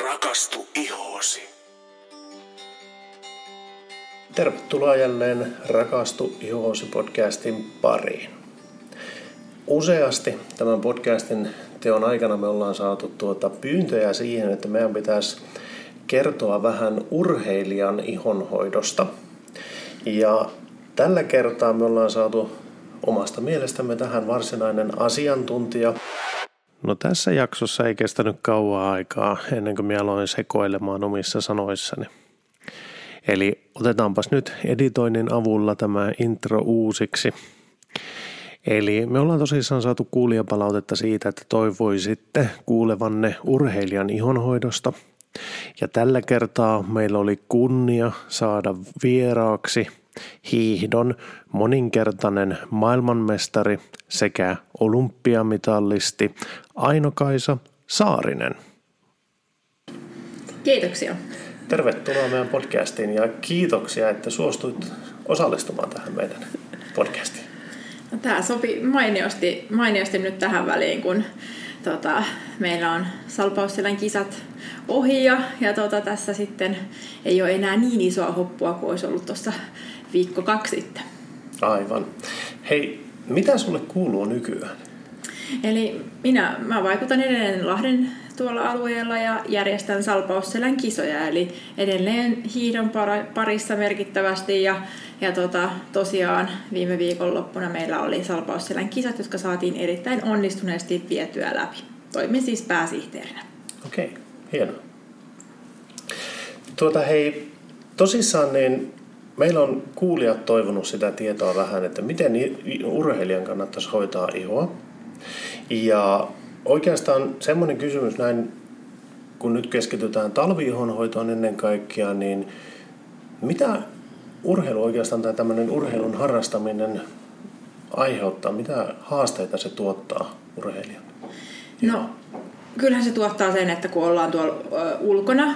Rakastu ihoosi. Tervetuloa jälleen Rakastu ihoosi podcastin pariin. Useasti tämän podcastin teon aikana me ollaan saatu tuota pyyntöjä siihen, että meidän pitäisi kertoa vähän urheilijan ihonhoidosta. Ja tällä kertaa me ollaan saatu omasta mielestämme tähän varsinainen asiantuntija. No tässä jaksossa ei kestänyt kauaa aikaa ennen kuin minä aloin sekoilemaan omissa sanoissani. Eli otetaanpas nyt editoinnin avulla tämä intro uusiksi. Eli me ollaan tosissaan saatu kuulijapalautetta siitä, että toivoisitte kuulevanne urheilijan ihonhoidosta. Ja tällä kertaa meillä oli kunnia saada vieraaksi hiihdon moninkertainen maailmanmestari sekä olympiamitallisti Aino-Kaisa Saarinen. Kiitoksia. Tervetuloa meidän podcastiin ja kiitoksia, että suostuit osallistumaan tähän meidän podcastiin. No, tämä sopi mainiosti, mainiosti nyt tähän väliin, kun tota, meillä on Salpausselän kisat ohi ja, ja tota, tässä sitten ei ole enää niin isoa hoppua kuin olisi ollut tuossa viikko kaksi sitten. Aivan. Hei, mitä sulle kuuluu nykyään? Eli minä mä vaikutan edelleen Lahden tuolla alueella ja järjestän Salpausselän kisoja, eli edelleen hiidon parissa merkittävästi ja, ja tota, tosiaan viime viikonloppuna meillä oli Salpausselän kisat, jotka saatiin erittäin onnistuneesti vietyä läpi. Toimin siis pääsihteerinä. Okei, okay, hienoa. Tuota hei, tosissaan niin meillä on kuulijat toivonut sitä tietoa vähän, että miten urheilijan kannattaisi hoitaa ihoa. Ja oikeastaan semmoinen kysymys näin, kun nyt keskitytään talviihonhoitoon ennen kaikkea, niin mitä urheilu oikeastaan tai tämmöinen urheilun harrastaminen aiheuttaa? Mitä haasteita se tuottaa urheilijan? No, kyllähän se tuottaa sen, että kun ollaan tuolla ulkona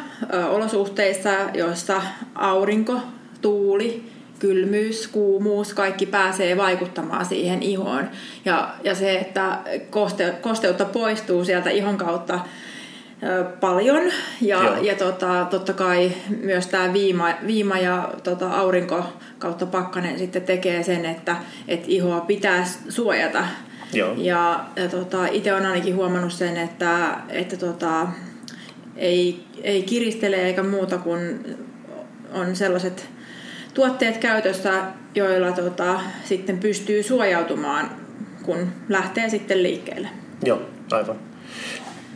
olosuhteissa, joissa aurinko, tuuli, kylmyys, kuumuus, kaikki pääsee vaikuttamaan siihen ihoon. Ja, ja se, että koste, kosteutta poistuu sieltä ihon kautta paljon ja, ja tota, totta kai myös tämä viima, viima ja tota, aurinko kautta pakkanen sitten tekee sen, että et ihoa pitää suojata. Joo. Ja, ja tota, itse olen ainakin huomannut sen, että, että tota, ei, ei kiristele eikä muuta kuin on sellaiset tuotteet käytössä, joilla tota, sitten pystyy suojautumaan, kun lähtee sitten liikkeelle. Joo, aivan.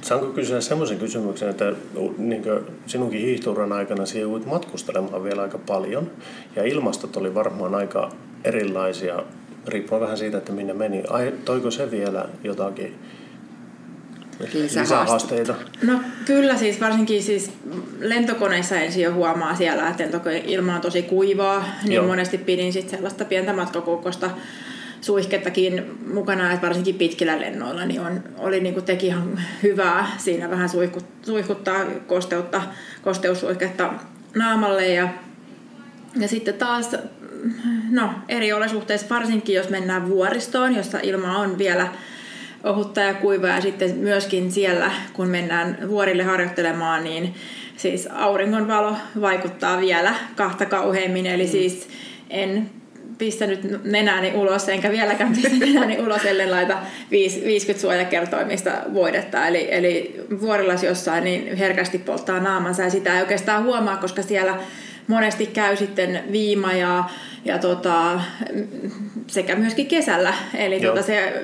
Saanko kysyä semmoisen kysymyksen, että niin sinunkin hiihtuuran aikana joudut matkustelemaan vielä aika paljon ja ilmastot oli varmaan aika erilaisia, riippuen vähän siitä, että minne meni. Ai, toiko se vielä jotakin lisähaasteita? No kyllä siis varsinkin siis lentokoneissa ensin jo huomaa siellä, että ilma on tosi kuivaa, niin Joo. monesti pidin sitten sellaista pientä matkakuukosta suihkettakin mukana, että varsinkin pitkillä lennoilla niin on, oli niin kuin teki ihan hyvää siinä vähän suihkut, suihkuttaa kosteutta, kosteussuihketta naamalle ja, ja sitten taas no, eri olosuhteissa, varsinkin jos mennään vuoristoon, jossa ilma on vielä ohutta ja kuivaa ja sitten myöskin siellä, kun mennään vuorille harjoittelemaan, niin siis auringonvalo vaikuttaa vielä kahta kauheimmin, eli mm. siis en pistänyt nenäni ulos, enkä vieläkään pistä nenäni ulos, ellei laita 50 suojakertoimista voidetta. Eli, eli vuorilas jossain niin herkästi polttaa naamansa ja sitä ei oikeastaan huomaa, koska siellä monesti käy sitten viima ja, ja tota, sekä myöskin kesällä. Eli tota se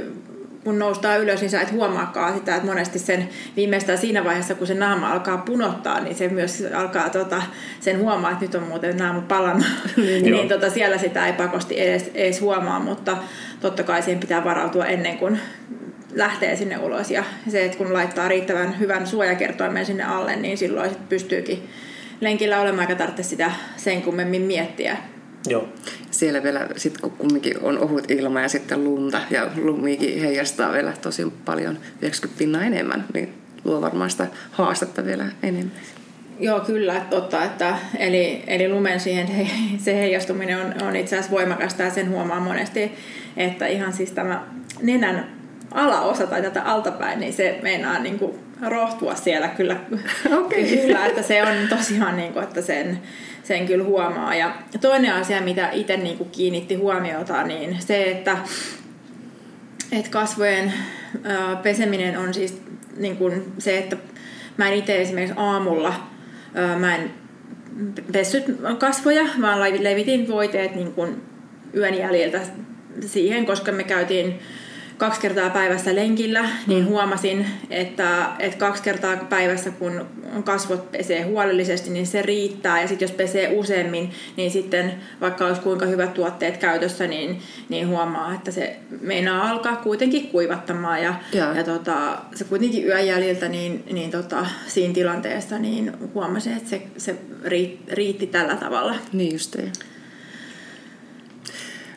kun noustaan ylös, niin sä et huomaakaan sitä, että monesti sen viimeistään siinä vaiheessa, kun se naama alkaa punottaa, niin se myös alkaa tota, sen huomaa, että nyt on muuten naama palannut. niin tota, siellä sitä ei pakosti edes, edes huomaa, mutta totta kai siihen pitää varautua ennen kuin lähtee sinne ulos. Ja se, että kun laittaa riittävän hyvän suojakertoimen sinne alle, niin silloin sit pystyykin lenkillä olemaan eikä tarvitse sitä sen kummemmin miettiä. Joo. Siellä vielä, sit kun kumminkin on ohut ilma ja sitten lunta ja lumikin heijastaa vielä tosi paljon, 90 pinnaa enemmän, niin luo varmaan sitä haastetta vielä enemmän. Joo, kyllä, totta. Että, eli, eli lumen siihen he, se heijastuminen on, on itse asiassa voimakasta ja sen huomaa monesti, että ihan siis tämä nenän alaosa tai tätä altapäin, niin se meinaa niin kuin rohtua siellä kyllä. Okei. kyllä että se on tosiaan, niin kuin, että sen, sen kyllä huomaa. Ja toinen asia, mitä itse niin kuin kiinnitti huomiota, niin se, että, että kasvojen peseminen on siis niin kuin se, että mä en itse esimerkiksi aamulla, mä en pessyt kasvoja, vaan levitin voiteet niin kuin yön jäljiltä siihen, koska me käytiin kaksi kertaa päivässä lenkillä, niin mm. huomasin, että, että kaksi kertaa päivässä, kun kasvot pesee huolellisesti, niin se riittää. Ja sitten jos pesee useammin, niin sitten vaikka olisi kuinka hyvät tuotteet käytössä, niin, niin huomaa, että se meinaa alkaa kuitenkin kuivattamaan. Ja, ja. ja tota, se kuitenkin yön jäljiltä, niin, niin tota, siinä tilanteessa niin huomasin, että se, se riitti tällä tavalla. Niin justiin.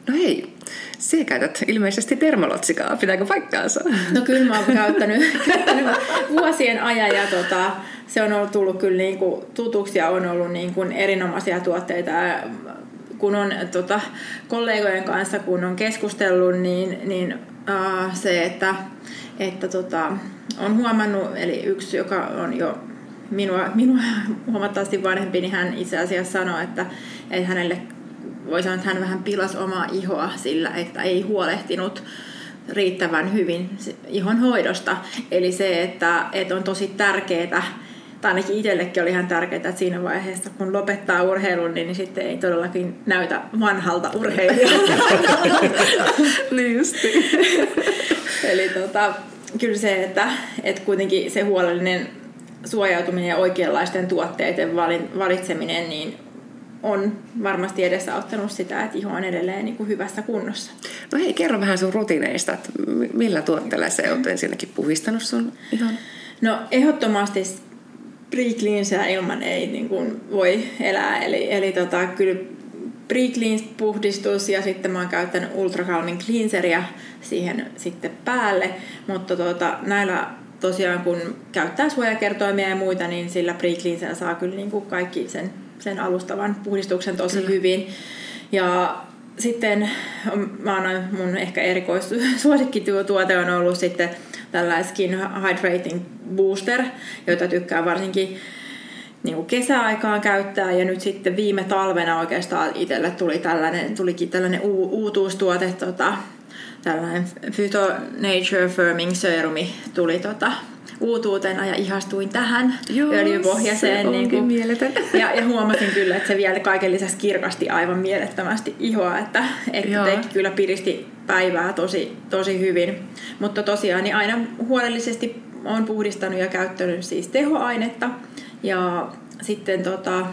No hei, sinä käytät ilmeisesti dermalotsikaa, pitääkö paikkaansa? No kyllä mä oon käyttänyt, vuosien ajan ja tota, se on ollut tullut kyllä niin kuin tutuksi ja on ollut niin kuin erinomaisia tuotteita. Kun on tota, kollegojen kanssa kun on keskustellut, niin, niin uh, se, että, että tota, on huomannut, eli yksi, joka on jo minua, minua huomattavasti vanhempi, niin hän itse asiassa sanoi, että, että hänelle voi sanoa, että hän vähän pilasi omaa ihoa sillä, että ei huolehtinut riittävän hyvin ihon hoidosta. Eli se, että, että on tosi tärkeää, tai ainakin itsellekin oli ihan tärkeää, että siinä vaiheessa, kun lopettaa urheilun, niin sitten ei todellakin näytä vanhalta urheilijalta. niin justi. Eli tota, kyllä se, että, että kuitenkin se huolellinen suojautuminen ja oikeanlaisten tuotteiden valitseminen, niin on varmasti edesauttanut sitä, että iho on edelleen niin kuin hyvässä kunnossa. No hei, kerro vähän sun rutiineista, että millä tuotteella sä oot ensinnäkin puhistanut sun ihon? No ehdottomasti pre ilman ei niin kuin voi elää, eli, eli tota, kyllä pre puhdistus ja sitten mä oon käyttänyt Ultra Calming Cleanseria siihen sitten päälle, mutta tota, näillä tosiaan kun käyttää suojakertoimia ja muita, niin sillä pre saa kyllä niin kuin kaikki sen sen alustavan puhdistuksen tosi Kyllä. hyvin. Ja sitten mä annan mun ehkä erikoissuosikkituote on ollut sitten tällainen Skin Hydrating Booster, jota tykkää varsinkin niin kuin kesäaikaan käyttää ja nyt sitten viime talvena oikeastaan itselle tuli tällainen, tulikin tällainen u- uutuustuote, tota, tällainen Phyto Nature Firming Serumi tuli tota, uutuutena ja ihastuin tähän Joo, öljypohjaiseen. Se niin kuin, ja, ja huomasin kyllä, että se vielä kaiken lisäksi kirkasti aivan mielettömästi ihoa, että, että teki kyllä piristi päivää tosi, tosi hyvin. Mutta tosiaan niin aina huolellisesti olen puhdistanut ja käyttänyt siis tehoainetta ja sitten tota,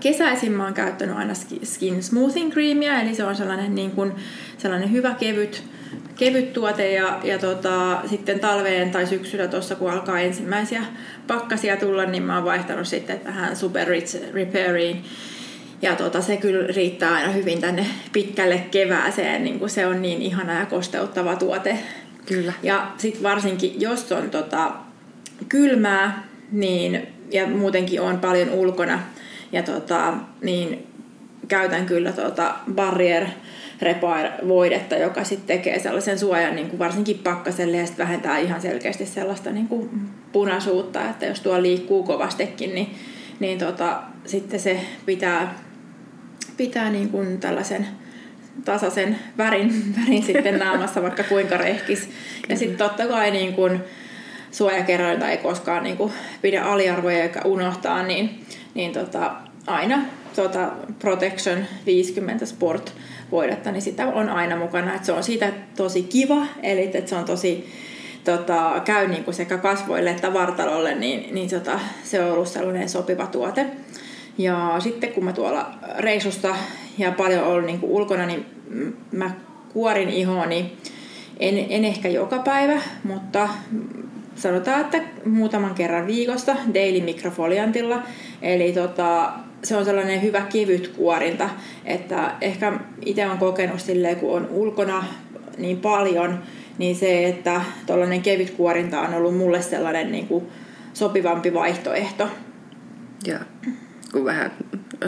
kesäisin mä oon käyttänyt aina Skin Smoothing Creamia, eli se on sellainen, niin kuin, sellainen hyvä kevyt kevyt tuote ja, ja tota, sitten talveen tai syksyllä tuossa kun alkaa ensimmäisiä pakkasia tulla, niin mä oon vaihtanut sitten tähän Super Rich Repairiin. Ja tota, se kyllä riittää aina hyvin tänne pitkälle kevääseen, niin kuin se on niin ihana ja kosteuttava tuote. Kyllä. Ja sitten varsinkin, jos on tota, kylmää, niin, ja muutenkin on paljon ulkona, ja tota, niin käytän kyllä tota Barrier Repair-voidetta, joka sitten tekee sellaisen suojan niin kuin varsinkin pakkaselle ja sitten vähentää ihan selkeästi sellaista niin kuin punaisuutta, että jos tuo liikkuu kovastikin, niin, niin tota, sitten se pitää, pitää niin kuin tällaisen tasaisen värin, värin sitten naamassa, vaikka kuinka rehkis. Ja sitten totta kai niin kuin suojakerrointa ei koskaan niin kuin pidä aliarvoja eikä unohtaa, niin, niin tota, aina tota Protection 50 Sport voidetta, niin sitä on aina mukana. Että se on siitä tosi kiva, eli että se on tosi tota, käy niin kuin sekä kasvoille että vartalolle, niin, niin tota, se on ollut sellainen sopiva tuote. Ja sitten kun mä tuolla reisusta ja paljon ollut niin kuin ulkona, niin mä kuorin ihoni en, en ehkä joka päivä, mutta sanotaan, että muutaman kerran viikossa daily mikrofoliantilla. Eli tota, se on sellainen hyvä kevyt kuorinta, että ehkä itse on kokenut silleen, kun on ulkona niin paljon, niin se, että tuollainen kevyt kuorinta on ollut mulle sellainen niin kuin sopivampi vaihtoehto. Ja kun vähän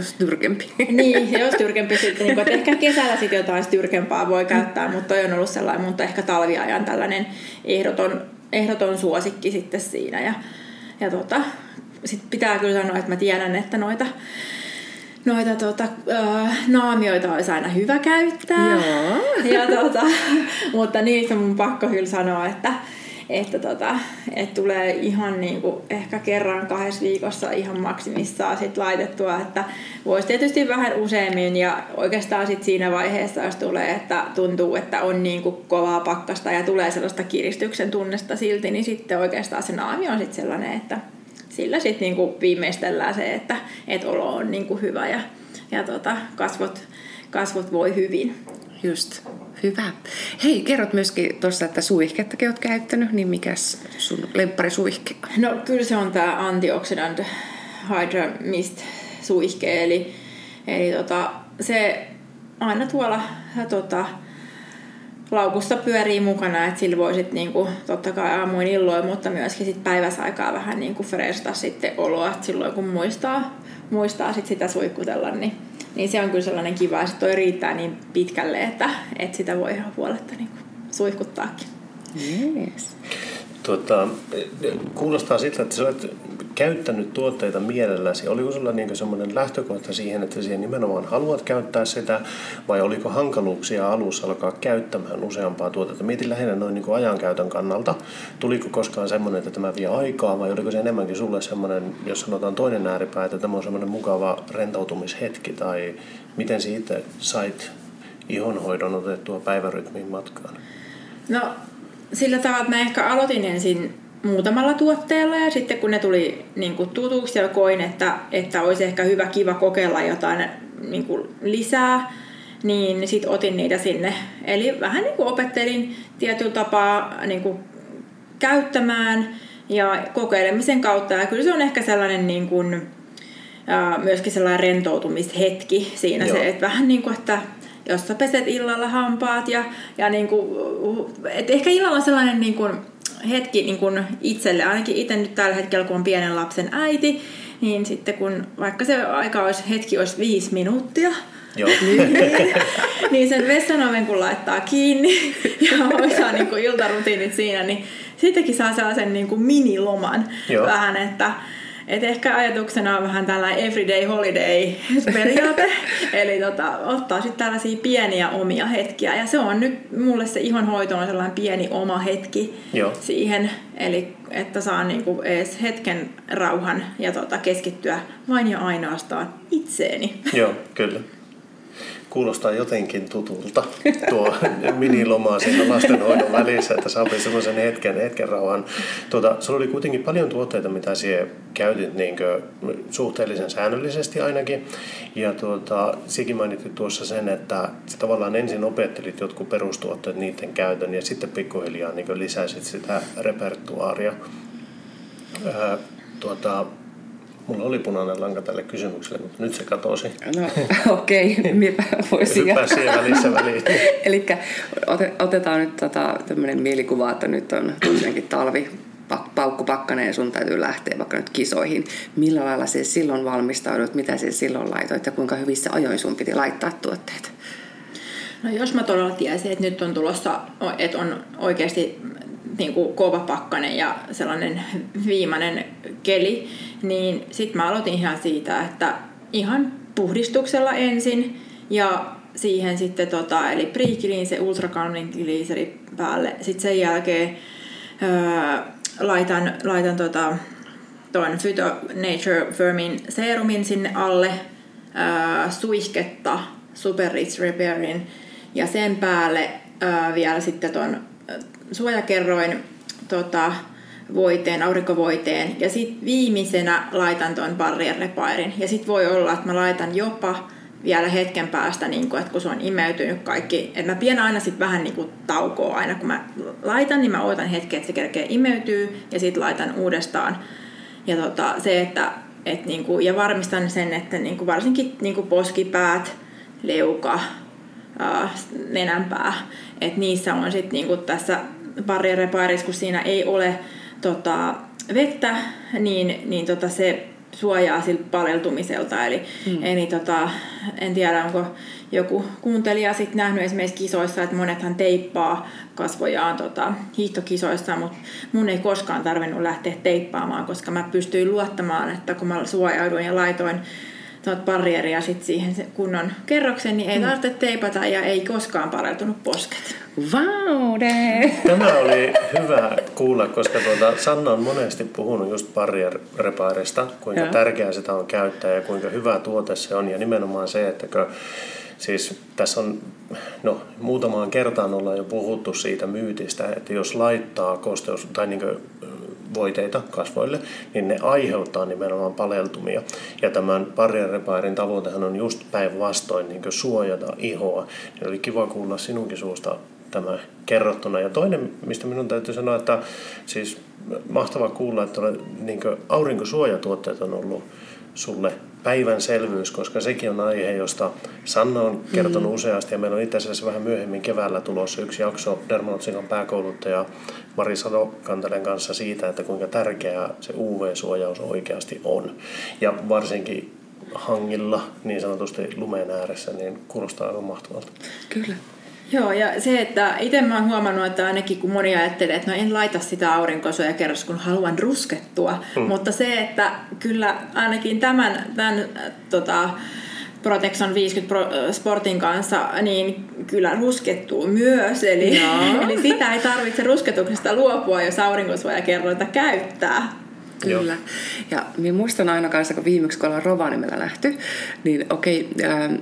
styrkempi. Niin, jos styrkempi sitten, niin kuin, että ehkä kesällä sitten jotain styrkempaa voi käyttää, mutta toi on ollut sellainen, mutta ehkä talviajan tällainen ehdoton, ehdoton suosikki sitten siinä. Ja, ja tota, sitten pitää kyllä sanoa, että mä tiedän, että noita noita tota, äh, naamioita olisi aina hyvä käyttää. Joo. Ja, tota, mutta niistä mun pakko kyllä sanoa, että, että, tota, että tulee ihan niin kuin ehkä kerran kahdessa viikossa ihan maksimissaan sit laitettua, että voisi tietysti vähän useammin ja oikeastaan sit siinä vaiheessa, jos tulee, että tuntuu, että on niin kuin kovaa pakkasta ja tulee sellaista kiristyksen tunnesta silti, niin sitten oikeastaan se naami on sitten sellainen, että sillä sitten niinku viimeistellään se, että et olo on niinku hyvä ja, ja tota, kasvot, kasvot voi hyvin. Just, hyvä. Hei, kerrot myöskin tuossa, että suihkettakin olet käyttänyt, niin mikäs sun lemparisuihke No kyllä se on tämä Antioxidant Hydra Mist suihke, eli, eli tota, se aina tuolla tota, laukussa pyörii mukana, että sillä voi sitten niinku, totta kai aamuin illoin, mutta myöskin sit päiväsaikaa vähän niinku fresta sitten oloa, että silloin kun muistaa, muistaa sit sitä suikkutella, niin, niin se on kyllä sellainen kiva, että toi riittää niin pitkälle, että, että sitä voi ihan huoletta niinku suihkuttaakin. Yes. Tuota, kuulostaa siltä, että sä olet käyttänyt tuotteita mielelläsi. Oliko sulla niin semmoinen lähtökohta siihen, että siihen nimenomaan haluat käyttää sitä, vai oliko hankaluuksia alussa alkaa käyttämään useampaa tuotetta? Mietin lähinnä noin niin ajankäytön kannalta. Tuliko koskaan semmoinen, että tämä vie aikaa, vai oliko se enemmänkin sulle semmoinen, jos sanotaan toinen ääripää, että tämä on semmoinen mukava rentoutumishetki, tai miten siitä sait ihonhoidon otettua päivärytmiin matkaan? No sillä tavalla, että mä ehkä aloitin ensin muutamalla tuotteella ja sitten kun ne tuli niin kuin tutuksi ja koin, että, että olisi ehkä hyvä kiva kokeilla jotain niin kuin lisää, niin sitten otin niitä sinne. Eli vähän niin kuin opettelin tietyllä tapaa niin kuin käyttämään ja kokeilemisen kautta. Ja kyllä se on ehkä sellainen niin kuin, myöskin sellainen rentoutumishetki siinä Joo. se, että vähän niin kuin, että jos sä peset illalla hampaat ja, ja niin kuin, et ehkä illalla on sellainen niin kuin hetki niin kuin itselle, ainakin itse nyt tällä hetkellä kun on pienen lapsen äiti, niin sitten kun vaikka se aika olisi, hetki olisi viisi minuuttia, Joo. niin, niin sen vessanoven kun laittaa kiinni ja hoitaa niin kuin iltarutiinit siinä, niin sittenkin saa sellaisen niin kuin miniloman Joo. vähän, että et ehkä ajatuksena on vähän tällainen everyday holiday periaate, eli tota, ottaa sitten tällaisia pieniä omia hetkiä. Ja se on nyt, mulle se ihonhoito on sellainen pieni oma hetki Joo. siihen, eli että saa niinku edes hetken rauhan ja tota, keskittyä vain ja ainoastaan itseeni. Joo, kyllä kuulostaa jotenkin tutulta tuo miniloma siinä lastenhoidon välissä, että saa semmoisen hetken, hetken rauhan. Tuota, sulla oli kuitenkin paljon tuotteita, mitä siellä käytit niin suhteellisen säännöllisesti ainakin. Ja tuota, sikin mainitsit tuossa sen, että sä tavallaan ensin opettelit jotkut perustuotteet niiden käytön ja sitten pikkuhiljaa niin lisäsit sitä repertuaaria. Ää, tuota, Mulla oli punainen lanka tälle kysymykselle, mutta nyt se katosi. No okei, okay. minä voisin jatkaa. välissä väliin. Eli otetaan nyt tota, tämmöinen mielikuva, että nyt on tosiaankin talvi, paukku pakkanen ja sun täytyy lähteä vaikka nyt kisoihin. Millä lailla se silloin valmistaudut, mitä se silloin laitoit ja kuinka hyvissä ajoin sun piti laittaa tuotteet? No jos mä todella tiesin, että nyt on tulossa, että on oikeasti niin kuin kova pakkanen ja sellainen viimeinen keli, niin sitten mä aloitin ihan siitä, että ihan puhdistuksella ensin ja siihen sitten tota, eli priikiliin se ultrakalmingiliiseri päälle. Sitten sen jälkeen öö, laitan, laitan tota, tuon Phyto Nature Firmin serumin sinne alle, öö, suihketta Super Rich Repairin ja sen päälle öö, vielä sitten tuon suojakerroin tota, voiteen, aurinkovoiteen. Ja sitten viimeisenä laitan tuon barrier repairin. Ja sitten voi olla, että mä laitan jopa vielä hetken päästä, niin kun, että kun se on imeytynyt kaikki, että mä pidän aina sitten vähän niin kuin taukoa aina, kun mä laitan, niin mä odotan hetken, että se kerkee imeytyy. Ja sitten laitan uudestaan. Ja tota, se, että et niin kuin, ja varmistan sen, että niin kuin varsinkin niin poskipäät, leuka, ää, nenänpää, että niissä on sitten niin kuin tässä barrier kun siinä ei ole tota, vettä, niin, niin tota se suojaa siltä paleltumiselta. Eli, mm. eli tota, en tiedä, onko joku kuuntelija sitten nähnyt esimerkiksi kisoissa, että monethan teippaa kasvojaan tota, hiihtokisoissa, mutta mun ei koskaan tarvinnut lähteä teippaamaan, koska mä pystyin luottamaan, että kun mä suojauduin ja laitoin tuot barrieria sit siihen kunnon kerroksen, niin ei mm. tarvitse teipata ja ei koskaan pareutunut posket. Wow, Tämä oli hyvä kuulla, koska tuota, Sanna on monesti puhunut just barrier repairista, kuinka ja. tärkeää sitä on käyttää ja kuinka hyvä tuote se on. Ja nimenomaan se, että kun Siis tässä on, no muutamaan kertaan ollaan jo puhuttu siitä myytistä, että jos laittaa kosteus tai niin voiteita kasvoille, niin ne aiheuttaa nimenomaan paleltumia. Ja tämän barrier repairin tavoitehan on just päinvastoin niin suojata ihoa. Niin oli kiva kuulla sinunkin suusta tämä kerrottuna. Ja toinen, mistä minun täytyy sanoa, että siis mahtava kuulla, että niin aurinkosuojatuotteet on ollut sulle päivänselvyys, koska sekin on aihe, josta Sanna on kertonut mm. useasti ja meillä on itse asiassa vähän myöhemmin keväällä tulossa yksi jakso Dermalotsikan pääkouluttaja Mari Sadokantelen kanssa siitä, että kuinka tärkeää se UV-suojaus oikeasti on. Ja varsinkin hangilla, niin sanotusti lumeen ääressä, niin kuulostaa aivan mahtavalta. Kyllä. Joo, ja se, että itse mä oon huomannut, että ainakin kun moni ajattelee, että no en laita sitä aurinkosuoja kerros, kun haluan ruskettua, mm. mutta se, että kyllä ainakin tämän, tämän äh, tota, Protection 50 Pro Sportin kanssa, niin kyllä ruskettuu myös. Eli, eli sitä ei tarvitse rusketuksesta luopua, jos aurinkosuojakerroita käyttää. Kyllä. Ja minä muistan aina kanssa, kun viimeksi kun ollaan Rovaniemellä nähty, niin okei, ähm,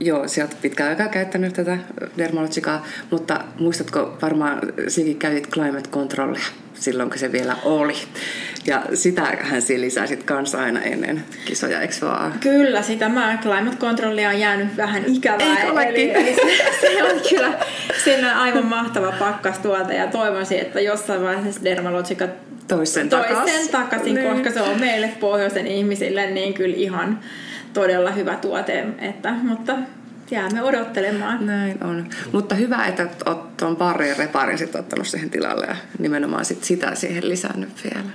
joo, sieltä pitkään aikaa käyttänyt tätä Dermalogikaa, mutta muistatko varmaan, sinäkin käytit climate controlia silloin, kun se vielä oli. Ja sitähän siinä lisäsit kanssa aina ennen kisoja, eikö vaan? Kyllä, sitä mä climate controlia on jäänyt vähän ikävää. Eikö eli, eli se, se, on kyllä on aivan mahtava pakkastuote ja toivoisin, että jossain vaiheessa Dermalogica toisen sen takaisin. takaisin, niin. koska se on meille pohjoisen ihmisille niin kyllä ihan todella hyvä tuote. Että, mutta jäämme odottelemaan. Näin on. Mutta hyvä, että olet tuon pari reparin sitten ottanut siihen tilalle ja nimenomaan sit sitä siihen lisännyt vielä.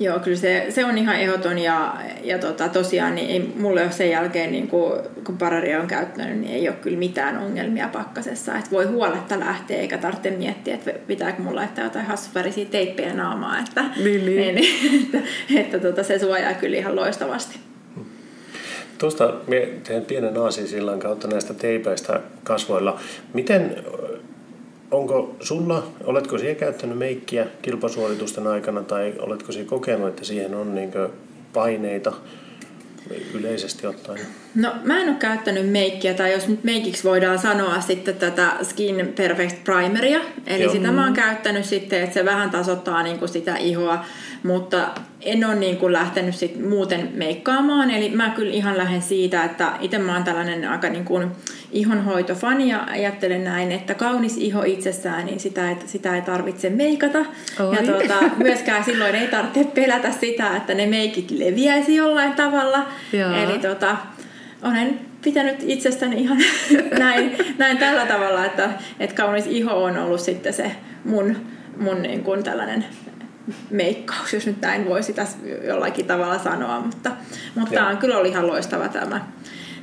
Joo, kyllä se, se on ihan ehdoton ja, ja tota, tosiaan niin ei, mulle ole sen jälkeen, niin kun, kun pararia on käyttänyt, niin ei ole kyllä mitään ongelmia pakkasessa. Et voi huoletta lähteä eikä tarvitse miettiä, että pitääkö mulla laittaa jotain hassuvärisiä teippejä naamaa. Että, niin, niin. niin että, että tota, se suojaa kyllä ihan loistavasti. Tuosta teen pienen aasisillan kautta näistä teipeistä kasvoilla. Miten onko sulla, oletko siihen käyttänyt meikkiä kilpasuoritusten aikana tai oletko siihen kokenut, että siihen on niin paineita yleisesti ottaen? No mä en ole käyttänyt meikkiä, tai jos nyt meikiksi voidaan sanoa sitten tätä Skin Perfect Primeria. Eli Joo. sitä mä oon käyttänyt sitten, että se vähän tasoittaa niin kuin sitä ihoa, mutta en ole niin kuin lähtenyt sit muuten meikkaamaan. Eli mä kyllä ihan lähden siitä, että itse mä oon tällainen aika niin kuin ihonhoitofani ja ajattelen näin, että kaunis iho itsessään, niin sitä ei, sitä ei tarvitse meikata. Oi. Ja tuota, myöskään silloin ei tarvitse pelätä sitä, että ne meikit leviäisi jollain tavalla. Joo. Eli tota, olen pitänyt itsestäni ihan näin, näin tällä tavalla, että, että kaunis iho on ollut sitten se mun, mun niin kuin tällainen meikkaus, jos nyt näin voi sitä jollakin tavalla sanoa, mutta, mutta tämä on kyllä oli ihan loistava tämä,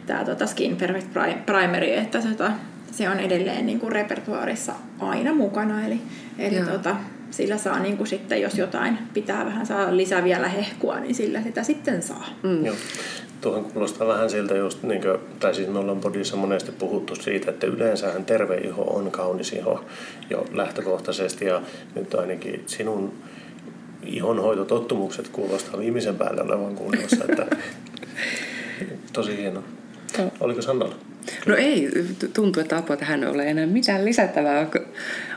tämä tota Skin Perfect Primeri, että se, tota, se on edelleen niin kuin repertuaarissa aina mukana, eli, eli tota, sillä saa niin kuin sitten, jos jotain pitää vähän saa lisää vielä hehkua, niin sillä sitä sitten saa. Mm. Joo. Tuohon kuulostaa vähän siltä just, niin kuin, tai siis me ollaan podissa monesti puhuttu siitä, että yleensähän terve iho on kaunis iho jo lähtökohtaisesti ja nyt ainakin sinun ihonhoitotottumukset kuulostaa viimeisen päälle olevan kunnossa, että tosi hieno. Oliko Sannalla? No ei, tuntuu, että apua tähän ei ole enää mitään lisättävää,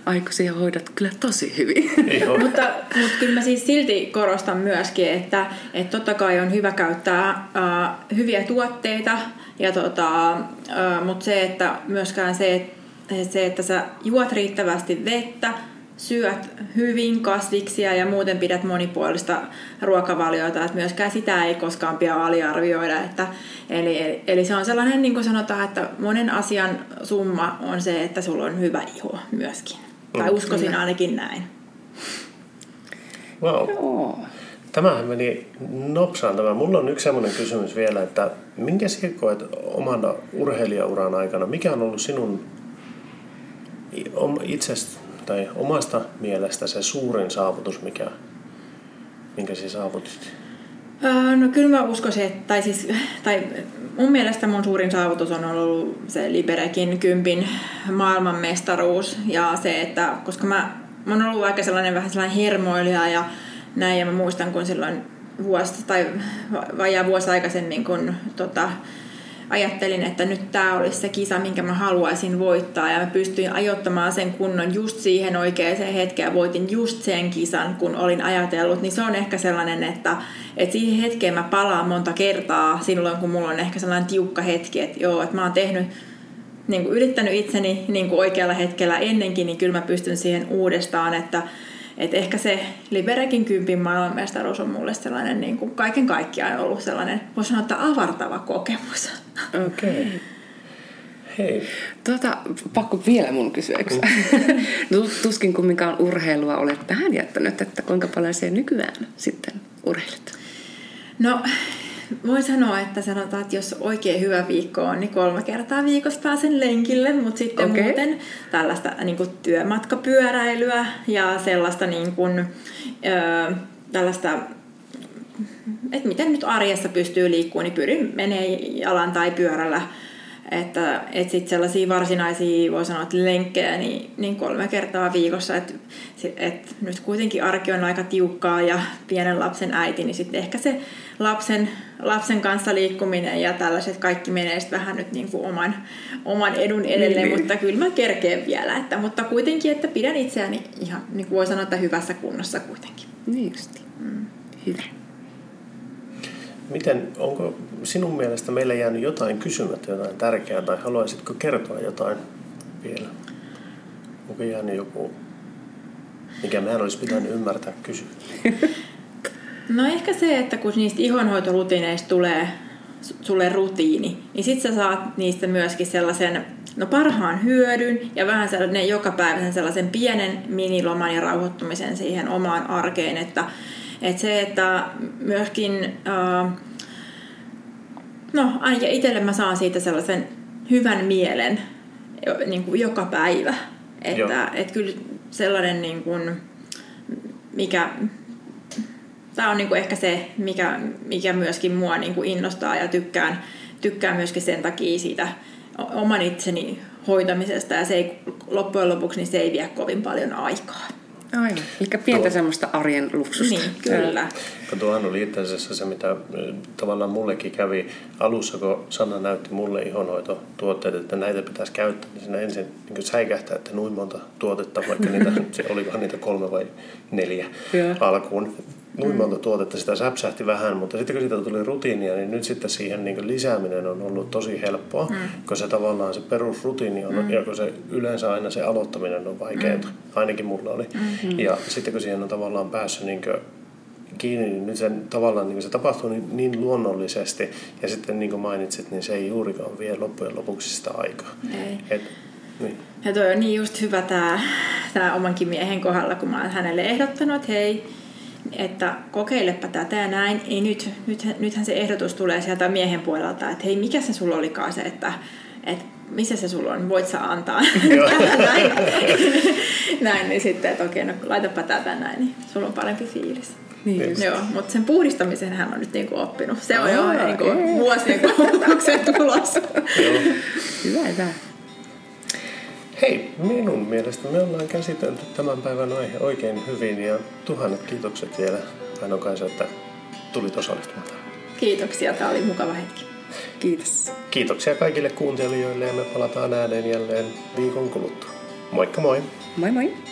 aikuisia hoidat kyllä tosi hyvin. mutta, mutta kyllä mä siis silti korostan myöskin, että, että totta kai on hyvä käyttää uh, hyviä tuotteita, ja tota, uh, mutta se, että myöskään se, että se, että sä juot riittävästi vettä, syöt hyvin kasviksia ja muuten pidät monipuolista ruokavaliota, että myöskään sitä ei koskaan pidä aliarvioida. Että, eli, eli se on sellainen, niin kuin sanotaan, että monen asian summa on se, että sulla on hyvä iho myöskin. Tai mm, uskoisin ainakin näin. Wow. Joo. Tämähän meni nopsaan tämä. Mulla on yksi sellainen kysymys vielä, että minkä sinä koet omana urheilijauran aikana, mikä on ollut sinun itsestä tai omasta mielestä se suurin saavutus, mikä, minkä sinä saavutit? No kyllä mä uskoisin, että, tai siis, tai mun mielestä mun suurin saavutus on ollut se Liberekin kympin maailmanmestaruus ja se, että koska mä, mä oon ollut aika sellainen vähän sellainen hermoilija ja näin ja mä muistan kun silloin vuosi tai vajaa vuosi aikaisemmin kun tota, ajattelin, että nyt tämä olisi se kisa, minkä mä haluaisin voittaa. Ja mä pystyin ajoittamaan sen kunnon just siihen oikeaan hetkeen. Ja voitin just sen kisan, kun olin ajatellut, niin se on ehkä sellainen, että, että siihen hetkeen mä palaan monta kertaa silloin, kun mulla on ehkä sellainen tiukka hetki, että joo, että mä oon tehnyt niin kuin yrittänyt itseni niin kuin oikealla hetkellä ennenkin, niin kyllä mä pystyn siihen uudestaan, että et ehkä se Liberekin kympin maailmanmestaruus on mulle sellainen niin kuin kaiken kaikkiaan ollut sellainen, voisi sanoa, että avartava kokemus. Okei. Okay. Hei. Tuota, pakko vielä mun kysyä. Mm. Tuskin kumminkaan urheilua olet tähän jättänyt, että kuinka paljon se nykyään sitten urheilet? No voin sanoa, että sanotaan, että jos oikein hyvä viikko on, niin kolme kertaa viikossa pääsen lenkille, mutta sitten okay. muuten tällaista niin kuin työmatkapyöräilyä ja sellaista niin kuin, ö, tällaista että miten nyt arjessa pystyy liikkumaan, niin pyrin menee jalan tai pyörällä. Että et sitten sellaisia varsinaisia, voi sanoa, että lenkkejä, niin, niin kolme kertaa viikossa. Että et nyt kuitenkin arki on aika tiukkaa ja pienen lapsen äiti, niin sitten ehkä se lapsen, lapsen kanssa liikkuminen ja tällaiset kaikki menee sitten vähän nyt niin kuin oman, oman edun edelle, niin, mutta kyllä mä kerkeen vielä. Että, mutta kuitenkin, että pidän itseäni ihan, niin kuin voi sanoa, että hyvässä kunnossa kuitenkin. Niin justi. Mm. Hyvä. Miten, onko sinun mielestä meillä jäänyt jotain kysymättä, jotain tärkeää, tai haluaisitko kertoa jotain vielä? Onko jäänyt joku, mikä meidän olisi pitänyt ymmärtää kysyä? No ehkä se, että kun niistä ihonhoitorutiineista tulee sulle rutiini, niin sit sä saat niistä myöskin sellaisen no parhaan hyödyn ja vähän sellainen jokapäiväisen sellaisen pienen miniloman ja rauhoittumisen siihen omaan arkeen, että, että se, että myöskin uh, no ainakin itselle mä saan siitä sellaisen hyvän mielen niin kuin joka päivä, että, että kyllä sellainen niin kuin, mikä tämä on niinku ehkä se, mikä, mikä myöskin mua niinku innostaa ja tykkään, tykkään myöskin sen takia siitä oman itseni hoitamisesta ja se ei, loppujen lopuksi niin se ei vie kovin paljon aikaa. Aivan. Eli pientä Tuo. semmoista arjen luksusta. Niin, kyllä. Ja tuohan oli itse asiassa se, mitä tavallaan mullekin kävi alussa, kun Sanna näytti mulle ihonhoitotuotteet, että näitä pitäisi käyttää, niin siinä ensin niin säikähtää, että noin monta tuotetta, vaikka niitä, se, olikohan niitä kolme vai neljä ja. alkuun noin monta tuotetta, sitä säpsähti vähän, mutta sitten kun siitä tuli rutiinia, niin nyt sitten siihen niin lisääminen on ollut tosi helppoa, mm. kun se tavallaan se perusrutiini on, mm. ja kun se yleensä aina se aloittaminen on vaikeaa, mm. ainakin mulla oli. Mm-hmm. Ja sitten kun siihen on tavallaan päässyt niin kiinni, niin nyt sen, tavallaan niin se tapahtuu niin, niin luonnollisesti, ja sitten niin kuin mainitsit, niin se ei juurikaan vie loppujen lopuksi sitä aikaa. Ei. Et, niin. Ja toi on niin just hyvä tämä, omankin miehen kohdalla, kun mä olen hänelle ehdottanut, että hei, että kokeilepa tätä ja näin. Ei nyt, nyt, nythän se ehdotus tulee sieltä miehen puolelta, että hei, mikä se sulla olikaan se, että, että missä se sulla on, voit sä antaa. näin. näin, niin sitten, että okei, no laitapa tätä näin, niin sulla on parempi fiilis. Niin Joo, mutta sen puhdistamisen hän on nyt niinku oppinut. Se on jo niinku vuosien koulutuksen tulos. hyvä, hyvä. Hei, minun mielestä me ollaan käsitelty tämän päivän aihe oikein hyvin ja tuhannet kiitokset vielä Aino Kaisa, että tulit osallistumaan Kiitoksia, tämä oli mukava hetki. Kiitos. Kiitoksia kaikille kuuntelijoille ja me palataan ääneen jälleen viikon kuluttua. Moikka moi! Moi moi!